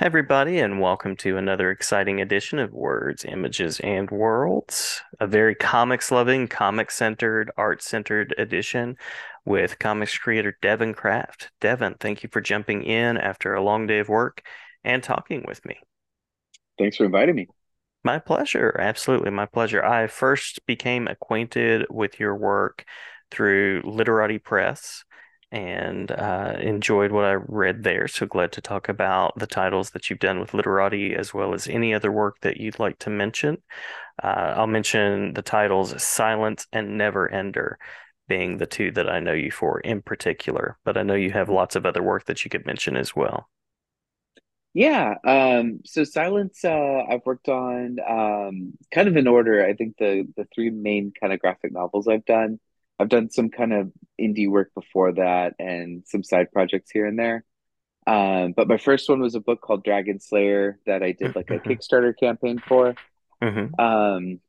everybody, and welcome to another exciting edition of Words, Images, and Worlds, a very comics loving, comic centered, art centered edition with comics creator Devin Kraft. Devin, thank you for jumping in after a long day of work and talking with me. Thanks for inviting me. My pleasure. Absolutely, my pleasure. I first became acquainted with your work through Literati Press and uh, enjoyed what I read there. So glad to talk about the titles that you've done with Literati as well as any other work that you'd like to mention. Uh, I'll mention the titles Silence and Neverender being the two that I know you for in particular, but I know you have lots of other work that you could mention as well. Yeah, um, so Silence, uh, I've worked on um, kind of in order. I think the the three main kind of graphic novels I've done. I've done some kind of indie work before that and some side projects here and there. Um, but my first one was a book called Dragon Slayer that I did like a hmm Kickstarter campaign for. hmm Um,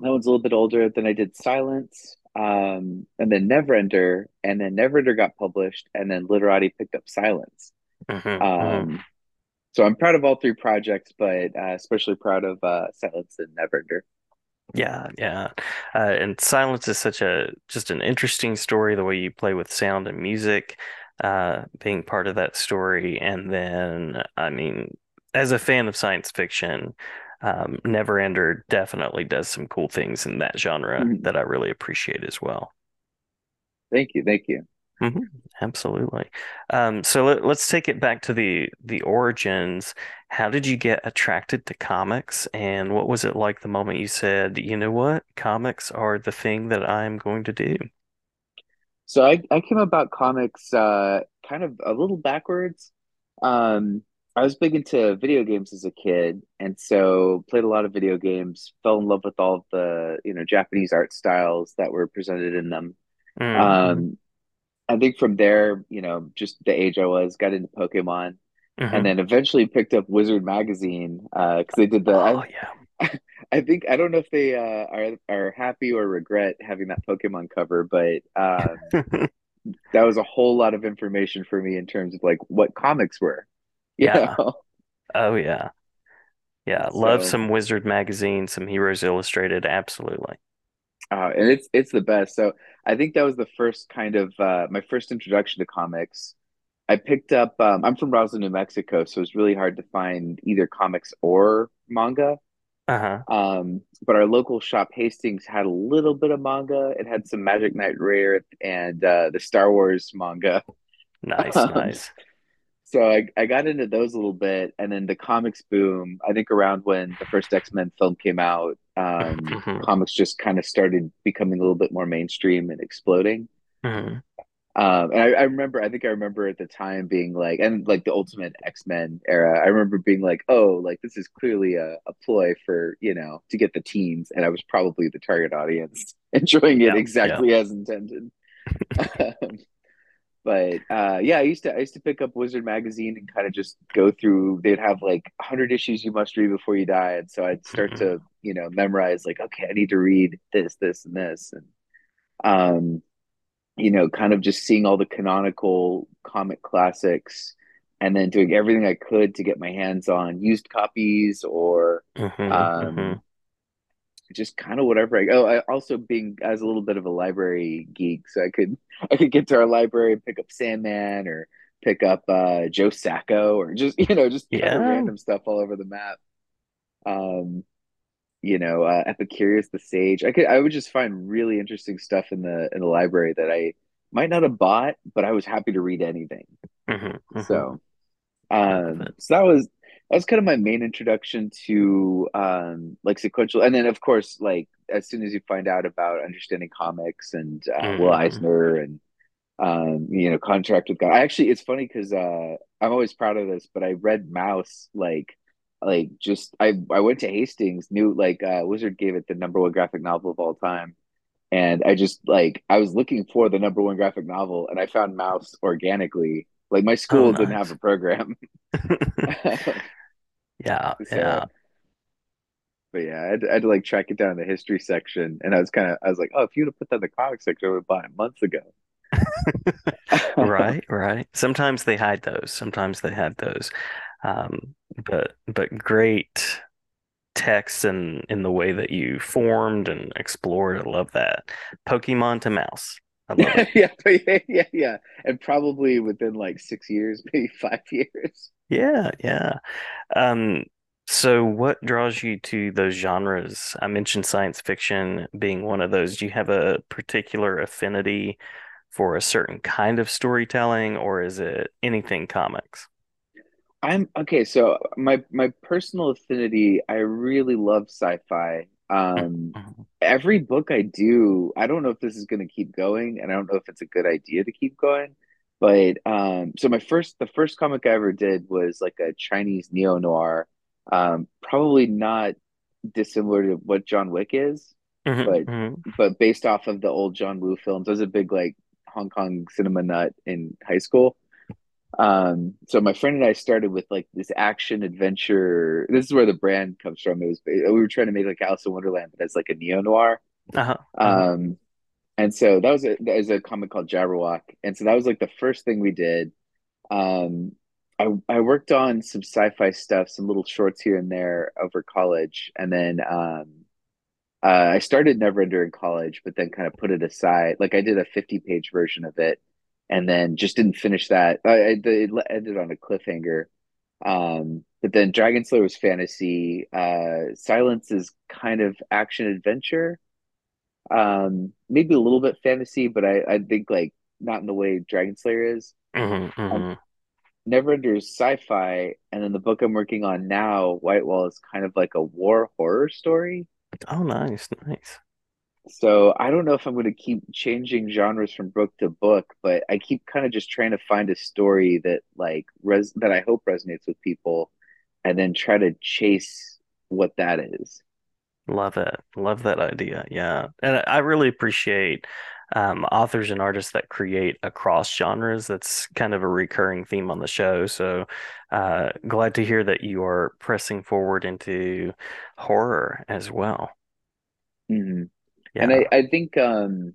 that one's a little bit older. Then I did Silence, um, and then Neverender, and then Neverender got published, and then Literati picked up Silence. hmm hmm Um, so I'm proud of all three projects, but uh, especially proud of uh, Silence and Neverender. Yeah, yeah. Uh, and Silence is such a just an interesting story, the way you play with sound and music, uh, being part of that story. And then, I mean, as a fan of science fiction, um, Neverender definitely does some cool things in that genre Mhm. that I really appreciate as well. Thank you, thank you. Hmm absolutely. Um, so let, let's take it back to the the origins. How did you get attracted to comics, and what was it like the moment you said, you know what, comics are the thing that I'm going to do? So I, I came about comics uh, kind of a little backwards. Um, I was big into video games as a kid, and so played a lot of video games. Fell in love with all of the you know Japanese art styles that were presented in them. hmm Um, I think from there, you know, just the age I was, got into Pokemon, and hmm then eventually picked up Wizard magazine uh, because they did the Oh I yeah. I think I don't know if they uh, are are happy or regret having that Pokemon cover, but um, that was a whole lot of information for me in terms of like what comics were, Yeah. know. Oh yeah. Yeah. Love some Wizard magazine, some Heroes Illustrated. Absolutely. Uh, and it's it's the best. So I think that was the first kind of uh, my first introduction to comics. I picked up. Um, I'm from Roswell, New Mexico, so it's really hard to find either comics or manga. Uh-huh. Um, but our local shop, Hastings, had a little bit of manga. It had some Magic Knight Rayearth and uh, the Star Wars manga. Nice, Um, nice. So I, I got into those a little bit, and then the comics boom. I think around when the first X Men film came out, um, hmm comics just kind of started becoming a little bit more mainstream and exploding. hmm Um, and I, I remember, I think I remember at the time being like, and like the Ultimate X Men era, I remember being like, oh, like this is clearly a, a ploy for you know to get the teens, and I was probably the target audience, enjoying it Yeah, yeah. exactly as intended. But uh, yeah, I used to I used to pick up Wizard magazine and kind of just go through. They'd have like hundred issues you must read before you die, and so I'd start to you know memorize like okay, I need to read this, this, and this, and um, you know, kind of just seeing all the canonical comic classics, and then doing everything I could to get my hands on used copies or hmm hmm um, just kind of whatever I oh I also being as a little bit of a library geek so I could I could get to our library and pick up Sandman or pick up uh Joe Sacco or just you know just Yeah. random stuff all over the map. Um you know uh, Epicurus the Sage. I could I would just find really interesting stuff in the in the library that I might not have bought but I was happy to read anything. Hmm hmm so um, so that was that was kind of my main introduction to um like sequential, and then of course like as soon as you find out about understanding comics and uh, Will hmm Eisner and um you know Contract with God. I actually it's funny because uh I'm always proud of this, but I read Maus like like just I I went to Hastings, knew like uh Wizard gave it the number one graphic novel of all time. And I just like I was looking for the number one graphic novel and I found Maus organically. Like my Oh, school didn't have a program. Yeah, So, yeah. but yeah, I had, to, I had to like track it down in the history section, and I was kind of, I was like, oh, if you would have put that in the comic section, I would have bought it months ago. Right, right. Sometimes they hide those. Sometimes they hide those. Um, but but great text and in the way that you formed and explored. I love that. Pokemon to Maus. I love it. yeah, yeah, yeah, yeah. And probably within like six years, maybe five years. Yeah, yeah. Um, so what draws you to those genres? I mentioned science fiction being one of those. Do you have a particular affinity for a certain kind of storytelling, or is it anything comics? I'm okay. So my my personal affinity, I really love sci-fi. Um, Mhm. every book I do, I don't know if this is going to keep going, and I don't know if it's a good idea to keep going. But um, so my first, the first comic I ever did was like a Chinese neo-noir. Um, probably not dissimilar to what John Wick is, Mhm, but mhm. but based off of the old John Woo films. I was a big like Hong Kong cinema nut in high school. Um, so my friend and I started with like this action adventure. This is where the brand comes from. It was we were trying to make like Alice in Wonderland, but as like a neo noir. Uh-huh, uh-huh. Um, and so that was a that was a comic called Jabberwock, and so that was like the first thing we did. Um, I I worked on some sci-fi stuff, some little shorts here and there over college, and then um, uh, I started Neverender in college, but then kind of put it aside. Like I did a 50 page version of it and then just didn't finish that. I, I, it ended on a cliffhanger. Um, but then Dragon Slayer was fantasy. Uh, Silence is kind of action adventure. Um, maybe a little bit fantasy, but I, I think like not in the way Dragon Slayer is. Mhm, Um, mhm. Neverender is sci-fi, and then the book I'm working on now, White Wall, is kind of like a war horror story. Oh, nice, nice. So I don't know if I'm going to keep changing genres from book to book, but I keep kind of just trying to find a story that like res that I hope resonates with people, and then try to chase what that is. Love it. Love that idea. Yeah. And I really appreciate um, authors and artists that create across genres. That's kind of a recurring theme on the show. So uh, glad to hear that you are pressing forward into horror as well. hmm And I I think um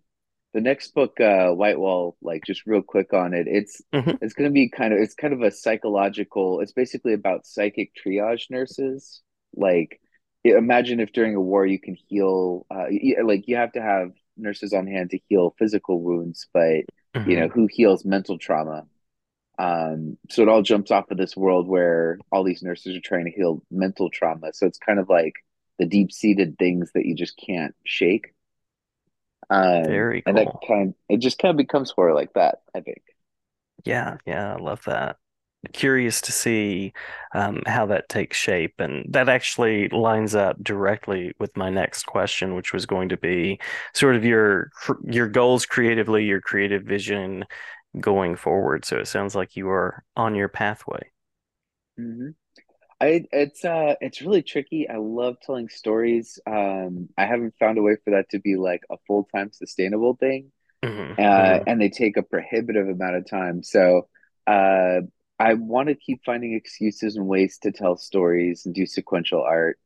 the next book, uh, White Wall, like just real quick on it, it's hmm it's going to be kind of it's kind of a psychological. It's basically about psychic triage nurses. Like, imagine if during a war you can heal, uh, like you have to have nurses on hand to heal physical wounds, but you know hmm who heals mental trauma. Um, so it all jumps off of this world where all these nurses are trying to heal mental trauma. So it's kind of like the deep-seated things that you just can't shake um, Very and that cool. kind it just kind of becomes horror like that, I think. Yeah. Yeah. I love that. Curious to see um, how that takes shape. And that actually lines up directly with my next question, which was going to be sort of your your goals creatively, your creative vision going forward. So it sounds like you are on your pathway. hmm I it's uh it's really tricky. I love telling stories. Um, I haven't found a way for that to be like a full-time sustainable thing. hmm Uh, and they take a prohibitive amount of time. So uh I want to keep finding excuses and ways to tell stories and do sequential art.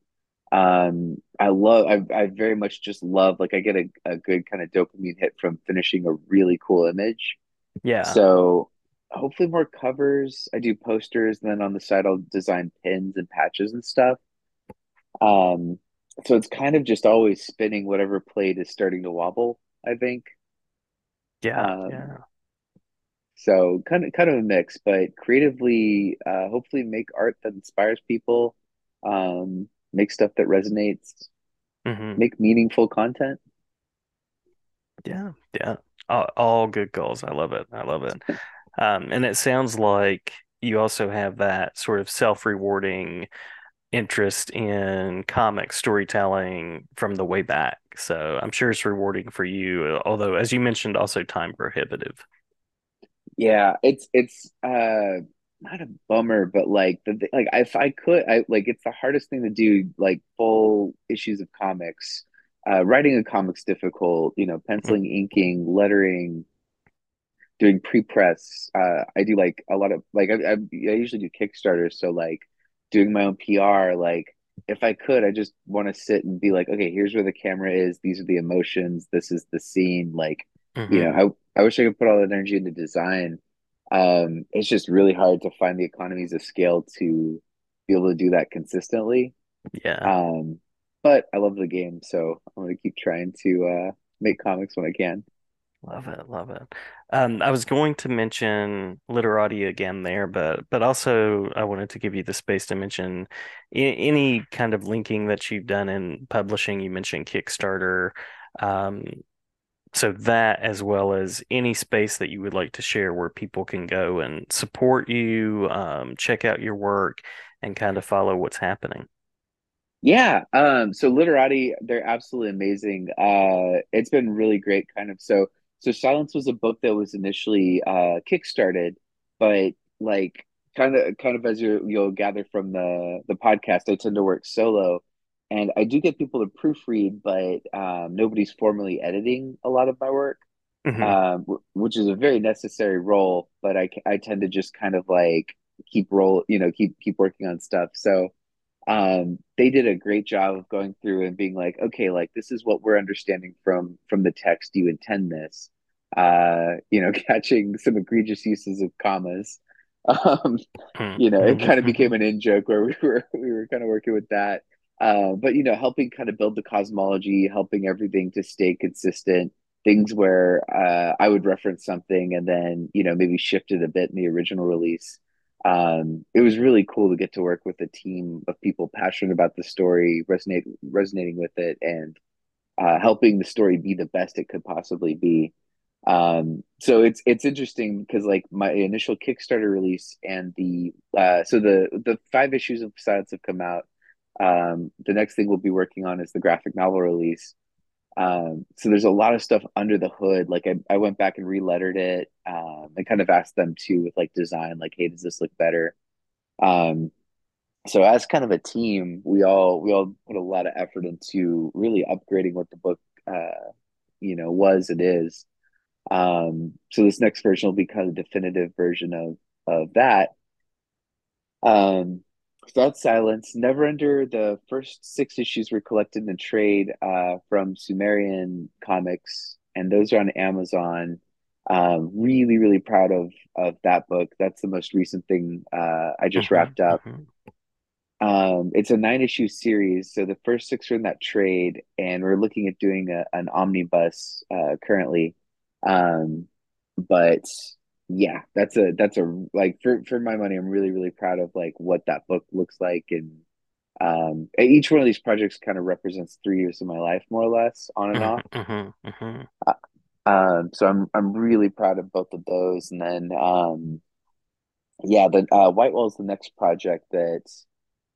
Um, I love I I very much just love like I get a, a good kind of dopamine hit from finishing a really cool image. Yeah. So hopefully more covers. I do posters, and then on the side I'll design pins and patches and stuff. Um, so it's kind of just always spinning whatever plate is starting to wobble, I think. Yeah. Um, Yeah. So kind of kind of a mix, but creatively, uh, hopefully make art that inspires people, um, make stuff that resonates, hmm make meaningful content. Yeah. Yeah. All, all good goals. I love it. I love it. Um, and it sounds like you also have that sort of self-rewarding interest in comic storytelling from the way back. So I'm sure it's rewarding for you, although, as you mentioned, also time prohibitive. Yeah, it's it's uh not a bummer, but like the like if I could, I like it's the hardest thing to do, like full issues of comics. Uh, writing a comic's difficult, you know, penciling, inking, lettering, doing pre-press. Uh, I do like a lot of like I, I, I usually do Kickstarters, so like doing my own PR. Like if I could, I just want to sit and be like, okay, here's where the camera is. These are the emotions. This is the scene. Like, you hmm know, I wish I could put all that energy into design. Um, it's just really hard to find the economies of scale to be able to do that consistently. Yeah. Um, but I love the game, so I'm gonna keep trying to uh, make comics when I can. Love it, love it. Um, I was going to mention literati again there, but but also I wanted to give you the space to mention any kind of linking that you've done in publishing. You mentioned Kickstarter, um, so that as well as any space that you would like to share where people can go and support you, um, check out your work, and kind of follow what's happening. Yeah, um, so Literati, they're absolutely amazing. Uh, it's been really great, kind of. So, so Silence was a book that was initially uh, kickstarted, but like kind of, kind of as you you'll gather from the the podcast, I tend to work solo, and I do get people to proofread, but um, nobody's formally editing a lot of my work, hmm um, which is a very necessary role. But I I tend to just kind of like keep roll, you know, keep keep working on stuff. So um, they did a great job of going through and being like, okay, like this is what we're understanding from from the text. You intend this, uh, you know, catching some egregious uses of commas. Um, you know, it kind of became an in joke where we were we were kind of working with that. Uh, but you know, helping kind of build the cosmology, helping everything to stay consistent. Things where uh, I would reference something and then you know maybe shift it a bit in the original release um, it was really cool to get to work with a team of people passionate about the story, resonate resonating with it, and uh, helping the story be the best it could possibly be. Um, so it's it's interesting because like my initial Kickstarter release and the uh, so the the five issues of Silence have come out. Um, the next thing we'll be working on is the graphic novel release. Um, so there's a lot of stuff under the hood. Like I, I went back and relettered it. Um, and kind of asked them too with like design, like, hey, does this look better? Um, so as kind of a team, we all we all put a lot of effort into really upgrading what the book uh, you know, was it is. Um, so this next version will be kind of definitive version of of that. Um, so Silence, Neverender, the first six issues were collected in a trade uh, from Sumerian Comics, and those are on Amazon. Um, really, really proud of of that book. That's the most recent thing uh, I just hmm wrapped up. hmm Um, it's a nine issue series, so the first six are in that trade, and we're looking at doing a, an omnibus uh, currently. Um, but yeah, that's a that's a like for for my money, I'm really really proud of like what that book looks like, and um, each one of these projects kind of represents three years of my life, more or less, on and off. hmm hmm Uh, Um, so I'm I'm really proud of both of those, and then um, yeah, the uh, White Wall is the next project that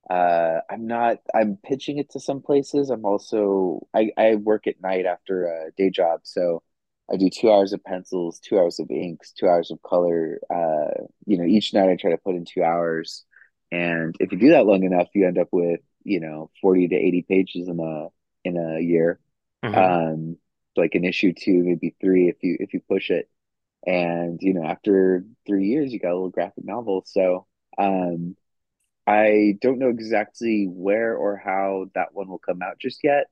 uh, I'm not. I'm pitching it to some places. I'm also I I work at night after a day job, so I do two hours of pencils, two hours of inks, two hours of color. Uh, you know, each night I try to put in two hours, and if you do that long enough, you end up with you know 40 to 80 pages in a in a year. hmm Um, like an issue two, maybe three if you if you push it. And you know, after three years, you got a little graphic novel. So um I don't know exactly where or how that one will come out just yet.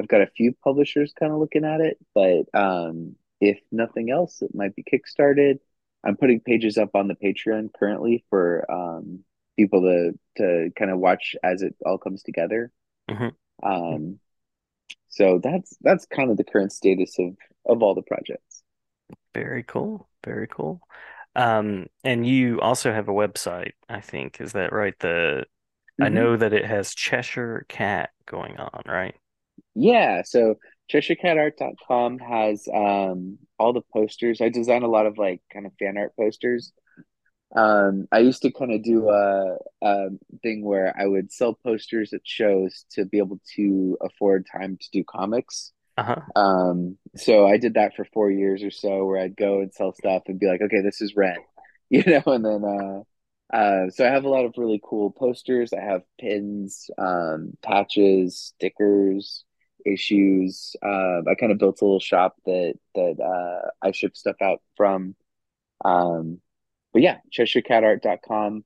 I've got a few publishers kind of looking at it, but um, if nothing else, it might be kickstarted. I'm putting pages up on the Patreon currently for um, people to to kind of watch as it all comes together. hmm Um, so that's that's kind of the current status of of all the projects. Very cool. Very cool. Um, and you also have a website, I think. Is that right? The I hmm know that it has Cheshire Cat going on, right? Yeah, so CheshireCatArt.com has um, all the posters. I design a lot of like kind of fan art posters Um, I used to kind of do a, a thing where I would sell posters at shows to be able to afford time to do comics. Uh-huh. Um, so I did that for four years or so, where I'd go and sell stuff and be like, okay, this is rent, you know, and then uh, uh, so I have a lot of really cool posters. I have pins, um, patches, stickers, issues. Um, I kind of built a little shop that that uh, I ship stuff out from. Um, but yeah, CheshireCatArt.com.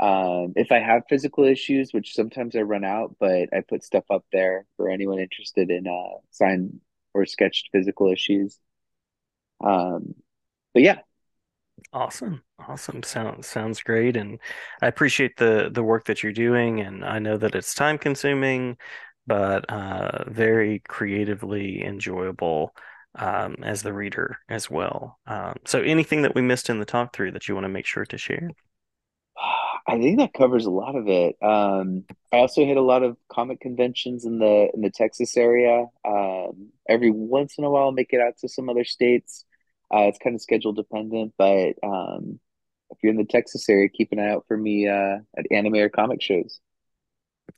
Um, if I have physical issues, which sometimes I run out, but I put stuff up there for anyone interested in uh, signed or sketched physical issues. Um, but yeah, Awesome. Awesome. Sounds sounds great. And I appreciate the the work that you're doing. And I know that it's time consuming, but uh, very creatively enjoyable um, as the reader as well. Um, so anything that we missed in the talk through that you want to make sure to share? I think that covers a lot of it. Um, I also hit a lot of comic conventions in the in the Texas area. Um, every once in a while, make it out to some other states. Uh, it's kind of schedule dependent, but um, if you're in the Texas area, keep an eye out for me uh, at anime or comic shows.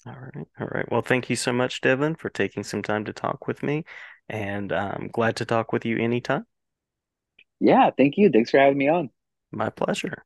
All right. All right. Well, thank you so much, Devin, for taking some time to talk with me. And I'm glad to talk with you anytime. Yeah, thank you. Thanks for having me on. My pleasure.